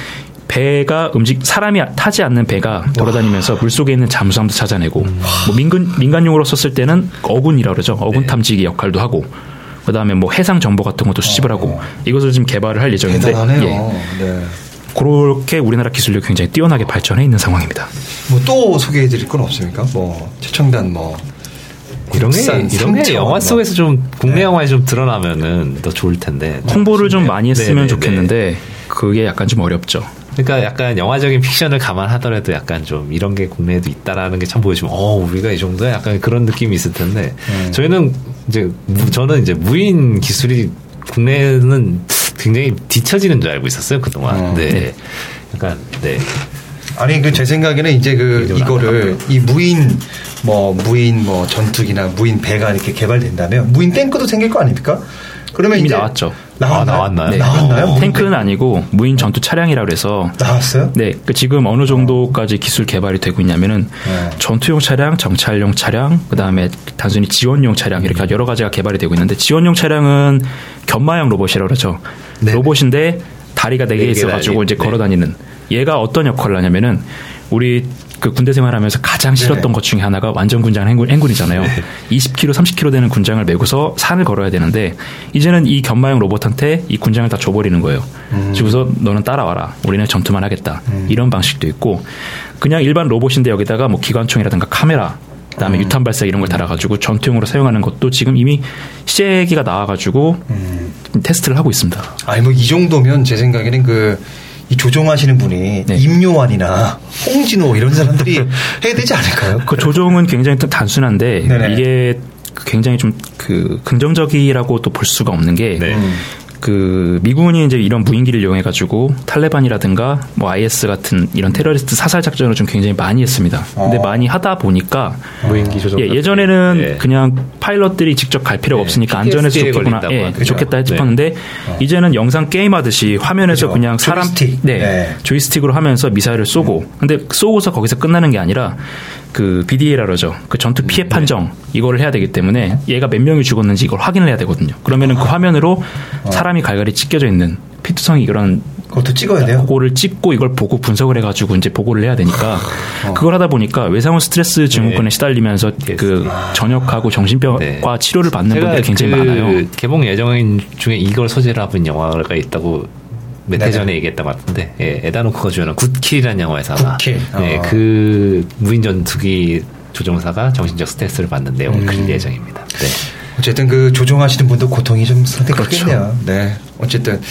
배가 음식 사람이 타지 않는 배가 돌아다니면서 물 속에 있는 잠수함도 찾아내고 뭐 민간 민간용으로 썼을 때는 어군이라 고 그러죠 어군 탐지기 역할도 하고 그다음에 뭐 해상 정보 같은 것도 수집을 하고 이것을 지금 개발을 할 예정인데 대단하네요. 예. 네. 그렇게 우리나라 기술력이 굉장히 뛰어나게 발전해 있는 상황입니다. 뭐 또 소개해 드릴 건 없습니까? 뭐 최첨단 뭐 이런 게, 이런 게 영화 뭐. 속에서 좀, 국내 영화에 좀 드러나면은 더 좋을 텐데. 홍보를 좀 많이 했으면 네네네. 좋겠는데 그게 약간 좀 어렵죠. 그러니까 약간 영화적인 픽션을 감안하더라도 약간 좀 이런 게 국내에도 있다라는 게 참 보여주면 어 우리가 이 정도야 약간 그런 느낌이 있을 텐데 음. 저희는 이제 무- 저는 이제 무인 기술이 국내는 굉장히 뒤처지는 줄 알고 있었어요 그동안. 어. 네. 네. 약간 네. 아니 그 제 생각에는 이제 그 이름을 이거를 이 무인 뭐 무인 뭐 전투기나 무인 배가 이렇게 개발된다면 무인 탱크도 생길 거 아닙니까? 그러면 이미 이제 나왔죠. 나왔나요? 아, 나왔나요? 네. 나왔나요? 탱크는 아니고 무인 전투 차량이라 그래서 나왔어요? 네, 그 지금 어느 정도까지 기술 개발이 되고 있냐면은 네. 전투용 차량, 정찰용 차량, 그 다음에 단순히 지원용 차량 이렇게 여러 가지가 개발이 되고 있는데 지원용 차량은 견마형 로봇이라고 그러죠. 네. 로봇인데 다리가 네개네개 있어가지고 이제 네. 걸어 다니는 얘가 어떤 역할을 하냐면은 우리 그 군대 생활하면서 가장 싫었던 네. 것 중에 하나가 완전 군장 행군, 행군이잖아요. 20km, 30km 되는 군장을 메고서 산을 걸어야 되는데 이제는 이 견마형 로봇한테 이 군장을 다 줘버리는 거예요. 음. 그래서 너는 따라와라. 우리는 전투만 하겠다. 이런 방식도 있고 그냥 일반 로봇인데 여기다가 뭐 기관총이라든가 카메라 그다음에 음. 유탄 발사 이런 걸 달아가지고 전투용으로 사용하는 것도 지금 이미 시제기가 나와가지고 음. 테스트를 하고 있습니다. 아니 뭐 이 정도면 제 생각에는 그 이 조종하시는 분이 네. 임요환이나 홍진호 이런 사람들이 해야 되지 않을까요? 그 조종은 굉장히 좀 단순한데 네네. 이게 굉장히 좀 그 긍정적이라고 또 볼 수가 없는 게 네. 음. 그 미군이 이제 이런 무인기를 이용해 가지고 탈레반이라든가 뭐 IS 같은 이런 테러리스트 사살 작전을 좀 굉장히 많이 했습니다. 근데 어. 많이 하다 보니까 무인기 조종. 예, 예전에는 네. 그냥 파일럿들이 직접 갈 필요가 네, 없으니까 안전해서 좋겠구나. 예, 하더라고요. 좋겠다 네. 싶었는데 이제는 영상 게임 하듯이 화면에서 그죠. 그냥 사람 조이스틱. 네, 네. 조이스틱으로 하면서 미사일을 쏘고 근데 쏘고서 거기서 끝나는 게 아니라 그 BDA라 그러죠. 그 전투 피해 네. 판정 이거를 해야 되기 때문에 얘가 몇 명이 죽었는지 이걸 확인을 해야 되거든요. 그러면은 그 화면으로 사람이 갈갈이 찢겨져 있는 피투성이 이런 그것도 찍어야 돼요. 그거를 찍고 이걸 보고 분석을 해가지고 이제 보고를 해야 되니까 어. 그걸 하다 보니까 외상후 스트레스 증후군에 네. 시달리면서 그 전역하고 정신병과 네. 치료를 받는 분들이 굉장히 그 많아요. 개봉 예정인 중에 이걸 소재로 한 영화가 있다고 몇 해. 전에 얘기했던 것 같은데 예, 에단 호크가 주연한 굿킬이라는 영화에서 아마 굿킬. 예, 어. 그 무인 전투기 조종사가 정신적 스트레스를 받는 내용을 음. 그릴 예정입니다. 네. 어쨌든 그 조종하시는 분도 고통이 좀 상당히 크겠네요. 그렇죠. 네. 어쨌든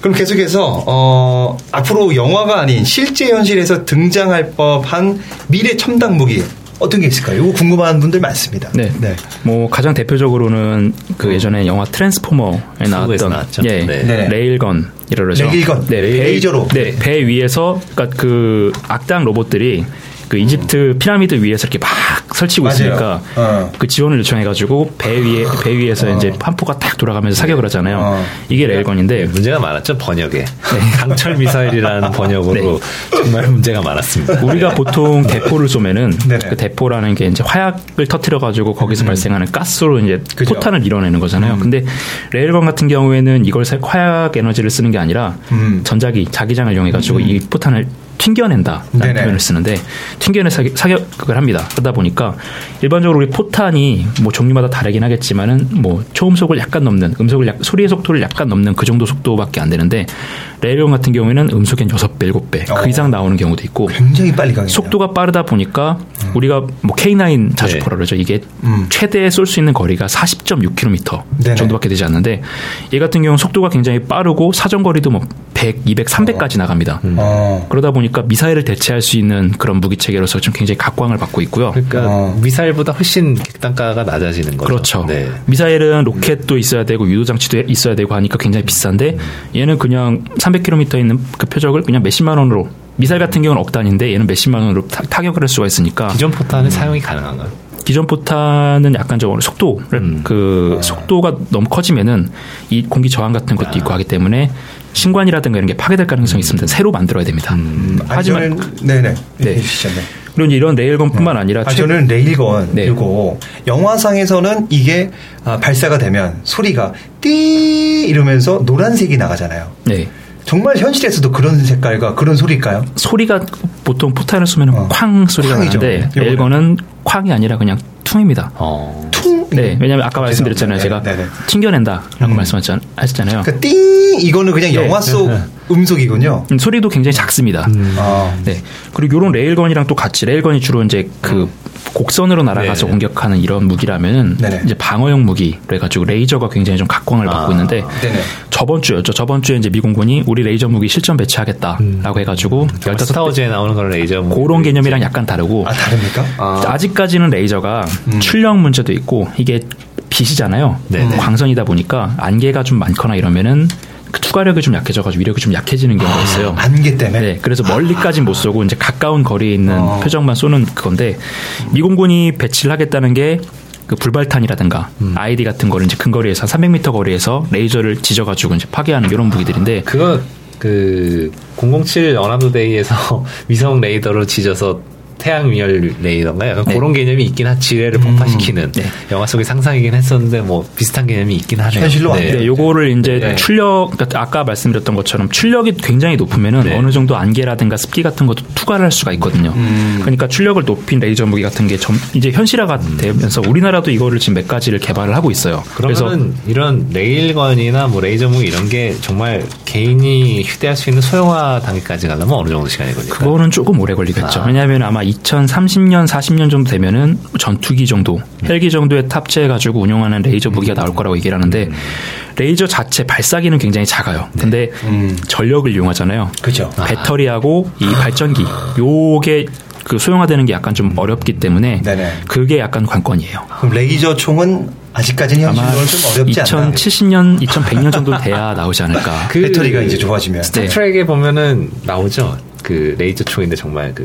그럼 계속해서 어 앞으로 영화가 아닌 실제 현실에서 등장할 법한 미래 첨단 무기 어떤 게 있을까요? 이거 궁금한 분들 많습니다. 네. 네. 뭐 가장 대표적으로는 그 예전에 영화 트랜스포머에 나왔던. 예, 네. 네. 레일건 이러죠. 레일건. 네, 레이저로. 네, 배 위에서 그러니까 그 악당 로봇들이 그 이집트 피라미드 위에서 이렇게 막 설치고 맞아요. 있으니까 어. 그 지원을 요청해가지고 배 위에 배 위에서 어. 이제 판포가 딱 돌아가면서 사격을 하잖아요. 어. 이게 레일건인데 문제가 많았죠 번역에 강철 미사일이라는 번역으로 정말 문제가 많았습니다. 우리가 보통 대포를 쏘면은. 음. 그 대포라는 게 이제 화약을 터트려 가지고 거기서 발생하는 가스로 이제 그죠. 음. 포탄을 이뤄내는 거잖아요. 근데 레일건 같은 경우에는 이걸 사- 화약 에너지를 쓰는 게 아니라 음. 전자기 자기장을 이용해 가지고 이 포탄을 튕겨낸다라는 네네. 표현을 쓰는데 튕겨내 사격, 사격을 합니다. 그러다 보니까 일반적으로 우리 포탄이 뭐 종류마다 다르긴 하겠지만은 뭐 초음속을 약간 넘는 음속을 약, 소리의 속도를 약간 넘는 그 정도 속도밖에 안 되는데 레일건 같은 경우에는 음속의 6배, 7배 어. 그 이상 나오는 경우도 있고 굉장히 빨리 가겠네요. 속도가 빠르다 보니까 우리가 뭐 K9 자주포라 그러죠. 이게 음. 최대 쏠 수 있는 거리가 40.6km 네네. 정도밖에 되지 않는데 얘 같은 경우는 속도가 굉장히 빠르고 사정거리도 뭐 100, 200, 300까지 나갑니다. 어. 그러다 보니 까 미사일을 대체할 수 있는 그런 무기 체계로서 좀 굉장히 각광을 받고 있고요. 그러니까 어. 미사일보다 훨씬 객단가가 낮아지는 거죠. 그렇죠. 네. 미사일은 로켓도 있어야 되고 유도 장치도 있어야 되고 하니까 굉장히 비싼데 얘는 그냥 300km 있는 그 표적을 그냥 몇십만 원으로 미사일 같은 경우는 억 단위인데 얘는 몇십만 원으로 타, 타격을 할 수가 있으니까 기존 포탄은 사용이 가능한가요? 기존 포탄은 약간 좀 속도를 음. 그 속도가 너무 커지면은 이 공기 저항 같은 것도 있고 하기 때문에 신관이라든가 이런 게 파괴될 가능성이 있습니다. 새로 만들어야 됩니다. 음, 하지만 네네. 네. 네. 그리고 이런 레일건뿐만 아니라 아, 최- 저는 레일건 네. 그리고 영화상에서는 이게 아, 발사가 되면 소리가 띠 이러면서 노란색이 나가잖아요. 네. 정말 현실에서도 그런 색깔과 그런 소리일까요? 소리가 보통 포탄을 쏘면 어. 쾅 소리가 쾅이죠. 나는데. 레일건은 쾅이 아니라 그냥 퉁입니다. 어. 퉁. 네, 왜냐하면 아까 말씀드렸잖아요. 네, 제가 네, 네. 튕겨낸다라고 음. 말씀하셨잖아요. 그러니까 띵 이거는 그냥 네. 영화 속 음속이군요. 음, 소리도 굉장히 작습니다. 아, 네. 그리고 요런 레일건이랑 또 같이 레일건이 주로 이제 그 곡선으로 날아가서 네. 공격하는 이런 무기라면은 네네. 이제 방어용 무기 그래가지고 레이저가 굉장히 좀 각광을 받고 아, 있는데 네네. 저번 주였죠. 저번 주에 이제 미공군이 우리 레이저 무기 실전 배치하겠다라고 해가지고 정말 15대 스타워즈에 나오는 그런 레이저 뭐 그런 개념이랑 약간 다르고 아 다릅니까? 아직까지는 레이저가 출력 문제도 있고 이게 빛이잖아요. 네네. 광선이다 보니까 안개가 좀 많거나 이러면은 그 투과력이 좀 약해져가지고 위력이 좀 약해지는 경우가 있어요. 안개 때문에. 네, 그래서 멀리까지 못 쏘고 이제 가까운 거리에 있는 어. 표적만 쏘는 그건데 미공군이 배치를 하겠다는 게 그 불발탄이라든가 IED 같은 거를 이제 근거리에서 300m 거리에서 레이저를 지져가지고 이제 파괴하는 이런 무기들인데 그거 그 007 어나더 데이에서 위성 레이저로 지져서 태양의 열 약간 네. 그런 개념이 있긴 한 지뢰를 폭파시키는 네. 영화 속의 상상이긴 했었는데 뭐 비슷한 개념이 있긴 하네요. 현실로 네. 네, 요거를 이제 네. 출력, 그러니까 아까 말씀드렸던 것처럼 출력이 굉장히 높으면은 네. 어느 정도 안개라든가 습기 같은 것도 투과를 할 수가 있거든요. 음. 그러니까 출력을 높인 레이저 무기 같은 게 점, 이제 현실화가 되면서 우리나라도 이거를 지금 몇 가지를 개발을 하고 있어요. 그래서 이런 레일건이나 뭐 레이저 무기 이런 게 정말 개인이 휴대할 수 있는 소형화 단계까지 가려면 어느 정도 시간이 걸릴까요? 그거는 조금 오래 걸리겠죠. 아. 왜냐하면 아마 2030년, 40년 정도 되면은 전투기 정도, 헬기 정도에 탑재해 가지고 운용하는 레이저 무기가 나올 거라고 얘기를 하는데 레이저 자체 발사기는 굉장히 작아요. 근데 음. 전력을 이용하잖아요. 그죠. 배터리하고 이 발전기 요게 그 소형화되는 게 약간 좀 어렵기 때문에 네네. 그게 약간 관건이에요. 그럼 레이저 총은 아직까지는 아마 좀 어렵지 않나. 2070년, 2100년 정도 돼야 나오지 않을까. 그 배터리가 이제 좋아지면. 네. 스타트렉에 보면은 나오죠. 그 레이저 총인데 정말 그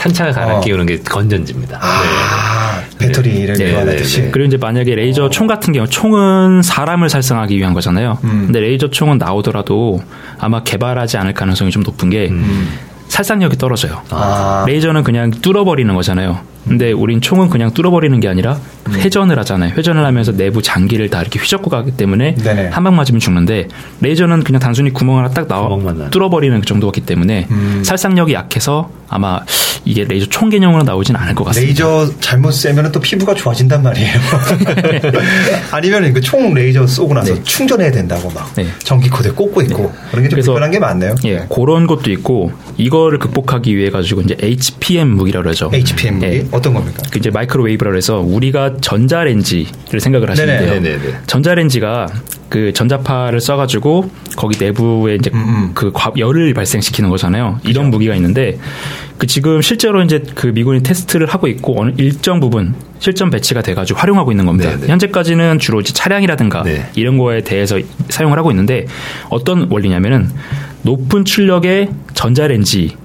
탄창을 갈아 어. 끼우는 게 건전지입니다. 아, 배터리를 네, 교환하듯이. 네, 네. 그리고 이제 만약에 레이저 총 같은 경우 총은 사람을 살상하기 위한 거잖아요. 음. 근데 레이저 총은 나오더라도 아마 개발하지 않을 가능성이 좀 높은 게 살상력이 떨어져요. 아. 레이저는 그냥 뚫어버리는 거잖아요. 근데 우린 총은 그냥 뚫어버리는 게 아니라 음. 회전을 하잖아요. 회전을 하면서 내부 장기를 다 이렇게 휘젓고 가기 때문에 네네. 한방 맞으면 죽는데 레이저는 그냥 단순히 구멍 하나 딱 나와. 뚫어버리는 그 정도였기 때문에 음. 살상력이 약해서 아마 이게 레이저 총 개념으로 나오진 않을 것 같습니다. 레이저 잘못 쐬면 또 피부가 좋아진단 말이에요. 아니면 그 총 레이저 쏘고 나서 네. 충전해야 된다고 막 네. 전기 코드에 꽂고 있고 그런 게 좀 불편한 게 많네요. 예, 그런 것도 있고 이거를 극복하기 위해 가지고 이제 HPM 무기라고 그러죠. HPM 무기 예. 어떤 겁니까? 그 이제 마이크로웨이브라고 해서 우리가 전자레인지를 생각을 하시면 네네. 전자레인지가 그 전자파를 써가지고 거기 내부에 이제 음. 그 과- 열을 발생시키는 거잖아요. 이런 무기가 있는데 그 지금 실제로 이제 그 미군이 테스트를 하고 있고 어느 일정 부분 실전 배치가 돼가지고 활용하고 있는 겁니다. 네네. 현재까지는 주로 이제 차량이라든가 네. 이런 거에 대해서 사용을 하고 있는데 어떤 원리냐면은 높은 출력의 전자레인지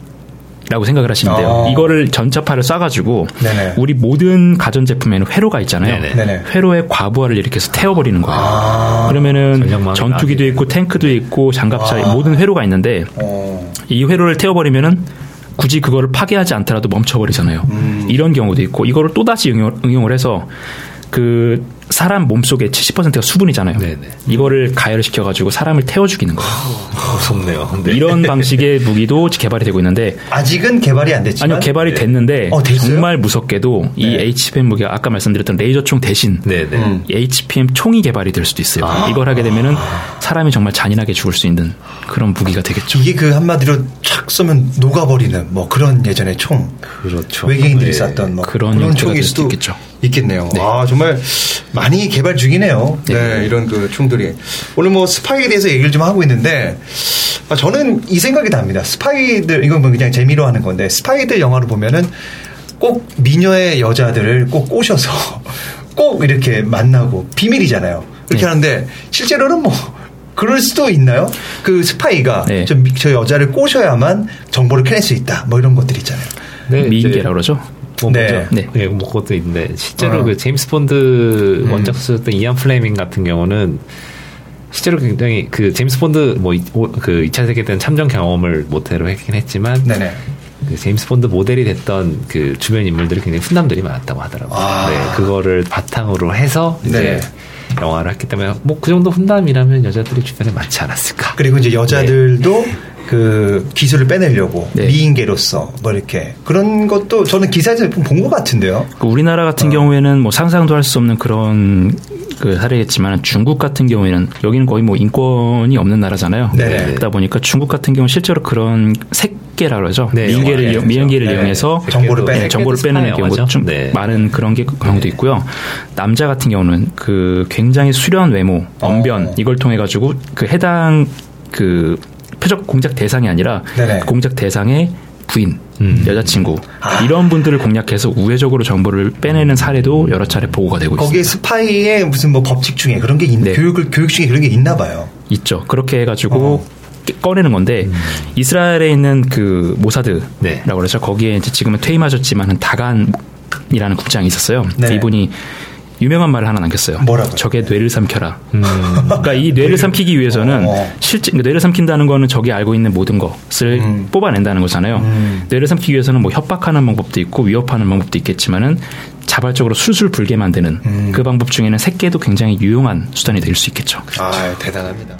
라고 생각을 하시면 돼요. 아. 이거를 전자파를 쏴가지고 네네. 우리 모든 가전제품에는 회로가 있잖아요. 네네. 네네. 회로의 과부하를 일으켜서 태워버리는 거예요. 아. 그러면은 전투기도 나게 있고 탱크도 있고 장갑차 아. 모든 회로가 있는데 어. 이 회로를 태워버리면은 굳이 그거를 파괴하지 않더라도 멈춰버리잖아요. 음. 이런 경우도 있고 이거를 또 다시 응용, 응용을 해서 그 사람 몸속에 70%가 수분이잖아요. 네네. 이거를 가열을 시켜가지고 사람을 태워 죽이는 거예요. 무섭네요. 네. 이런 방식의 무기도 개발이 되고 있는데 아직은 개발이 안 됐지만 아니요 개발이 네. 됐는데 어? 정말 무섭게도 이 네. HPM 무기가 아까 말씀드렸던 레이저총 대신 네네. 음. 이 HPM 총이 개발이 될 수도 있어요. 아. 이걸 하게 되면은 사람이 정말 잔인하게 죽을 수 있는 그런 무기가 되겠죠. 이게 그 한마디로 착 쏘면 녹아버리는 뭐 그런 예전의 총 그렇죠. 외계인들이 네. 쐈던 뭐 그런 그런, 총일 수도 있겠죠. 있겠네요. 네. 아 정말 많이 개발 중이네요. 네. 이런 그 총들이 오늘 뭐 스파이에 대해서 얘기를 좀 하고 있는데 아, 저는 이 생각이 납니다. 스파이들 이건 뭐 그냥 재미로 하는 건데 스파이들 영화를 보면은 꼭 미녀의 여자들을 꼭 꼬셔서 꼭 이렇게 만나고 비밀이잖아요. 이렇게 네. 하는데 실제로는 뭐 그럴 수도 있나요? 그 스파이가 네. 저, 미- 저 여자를 꼬셔야만 정보를 캐낼 수 있다. 뭐 이런 것들 있잖아요. 네, 미인계라고 그러죠. 뭐 네. 뭐죠? 네. 네. 뭐 그것도 있는데 실제로 어. 그 제임스 본드 음. 원작 썼던 이안 플레밍 같은 경우는 실제로 굉장히 그 제임스 본드 뭐그 2차 세계대전 참전 경험을 모태로 했긴 했지만 네네. 그 제임스 본드 모델이 됐던 그 주변 인물들이 굉장히 훈남들이 많았다고 하더라고요. 아. 네, 그거를 바탕으로 해서 이제 네. 영화를 했기 때문에 뭐 그 정도 훈남이라면 여자들이 주변에 많지 않았을까. 그리고 이제 여자들도 그 기술을 빼내려고 네. 미인계로서 뭐 이렇게 그런 것도 저는 기사에서 본 것 같은데요. 그 우리나라 어. 같은 경우에는 뭐 상상도 할 수 없는 그런 그 사례겠지만 중국 같은 경우에는 여기는 거의 뭐 인권이 없는 나라잖아요. 네. 그러다 보니까 중국 같은 경우 실제로 그런 색계라 그러죠. 네, 미인계를 영화에 이용, 미인계를 네. 이용해서 정보를 네, 빼내- 네, 정보를 스파이 빼내는. 경우 좀 네. 많은 그런 게 경우도 있고요. 남자 같은 경우는 그 굉장히 수려한 외모, 언변 어. 이걸 통해 가지고 그 해당 그 표적 공작 대상이 아니라 네네. 그 공작 대상의 부인, 음. 여자친구 아. 이런 분들을 공략해서 우회적으로 정보를 빼내는 사례도 여러 차례 보고가 되고 거기에 있습니다. 스파이의 무슨 뭐 법칙 중에 그런 게 있, 네. 교육을 교육 중에 그런 게 있나 봐요. 있죠. 그렇게 해가지고 어. 깨- 꺼내는 건데 이스라엘에 있는 그 모사드라고 네. 그러죠. 거기에 이제 지금은 퇴임하셨지만은 다간이라는 국장이 있었어요. 네. 이분이 유명한 말을 하나 남겼어요. 뭐라고요? 적의 뇌를 삼켜라. 그러니까 이 뇌를 삼키기 위해서는 어. 실제 그러니까 뇌를 삼킨다는 거는 적이 알고 있는 모든 것을 음. 뽑아낸다는 거잖아요. 뇌를 삼키기 위해서는 뭐 협박하는 방법도 있고 위협하는 방법도 있겠지만은 자발적으로 술술 불게 만드는 음. 그 방법 중에는 새끼도 굉장히 유용한 수단이 될 수 있겠죠. 아, 대단합니다.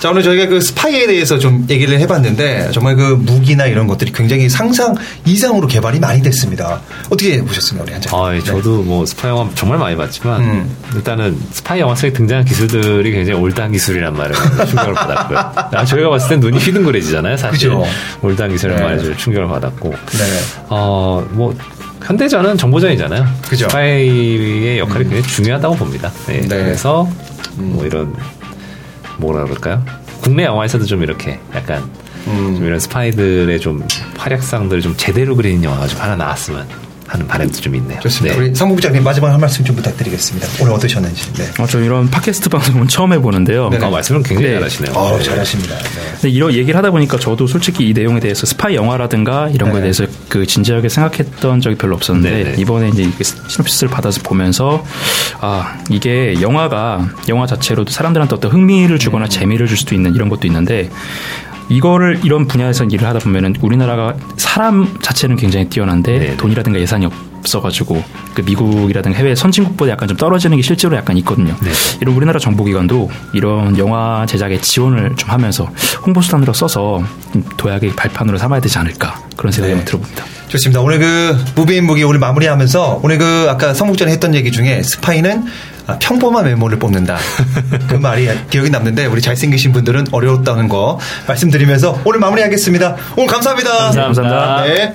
자, 오늘 저희가 그 스파이에 대해서 좀 얘기를 해봤는데, 정말 그 무기나 이런 것들이 굉장히 상상 이상으로 개발이 많이 됐습니다. 어떻게 보셨습니까, 우리 한장? 아, 예, 저도 뭐 스파이 영화 정말 많이 봤지만 음. 일단은 스파이 영화 속에 등장한 기술들이 굉장히 old한 기술이란 말을 충격을 받았고요. 아, 저희가 봤을 땐 눈이 휘둥그레지잖아요, 사실. 그죠. 올드한 기술을 네. 말을 좀 충격을 받았고. 네. 어, 뭐 현대전은 정보전이잖아요. 그죠. 스파이의 역할이 굉장히 중요하다고 봅니다. 네, 네. 그래서 뭐 이런 뭐라 그럴까요? 국내 영화에서도 좀 이렇게 약간 음. 좀 이런 스파이들의 좀 활약상들을 좀 제대로 그리는 영화가 좀 하나 나왔으면 하는 바람도 좀 있네요. 좋습니다. 네. 우리 상무부장님 마지막 한 말씀 좀 부탁드리겠습니다. 오늘 어떠셨는지. 네. 어, 저 이런 팟캐스트 방송은 처음 해보는데요. 네네. 아, 말씀은 굉장히 네. 잘하시네요. 어, 네. 잘하십니다. 네. 근데 이런 얘기를 하다 보니까 저도 솔직히 이 내용에 대해서 스파이 영화라든가 이런 거에 네. 대해서 그 진지하게 생각했던 적이 별로 없었는데. 이번에 이제 이게 시놉시스를 받아서 보면서 아 이게 영화가 영화 자체로도 사람들한테 어떤 흥미를 주거나 음. 재미를 줄 수도 있는 이런 것도 있는데 이거를 이런 분야에서 일을 하다 보면은 우리나라가 사람 자체는 굉장히 뛰어난데 네네. 돈이라든가 예산이 없어가지고 그 미국이라든가 해외 선진국보다 약간 좀 떨어지는 게 실제로 약간 있거든요. 네. 이런 우리나라 정보기관도 이런 영화 제작에 지원을 좀 하면서 홍보 수단으로 써서 좀 도약의 발판으로 삼아야 되지 않을까 그런 생각이 네. 좀 들어봅니다. 좋습니다. 오늘 그 무비인 무기 오늘 마무리하면서 오늘 그 아까 성북전에 했던 얘기 중에 스파이는 아, 평범한 메모를 뽑는다. 그 말이 기억이 남는데 우리 잘생기신 분들은 어려웠다는 거 말씀드리면서 오늘 마무리하겠습니다. 오늘 감사합니다. 감사합니다. 네.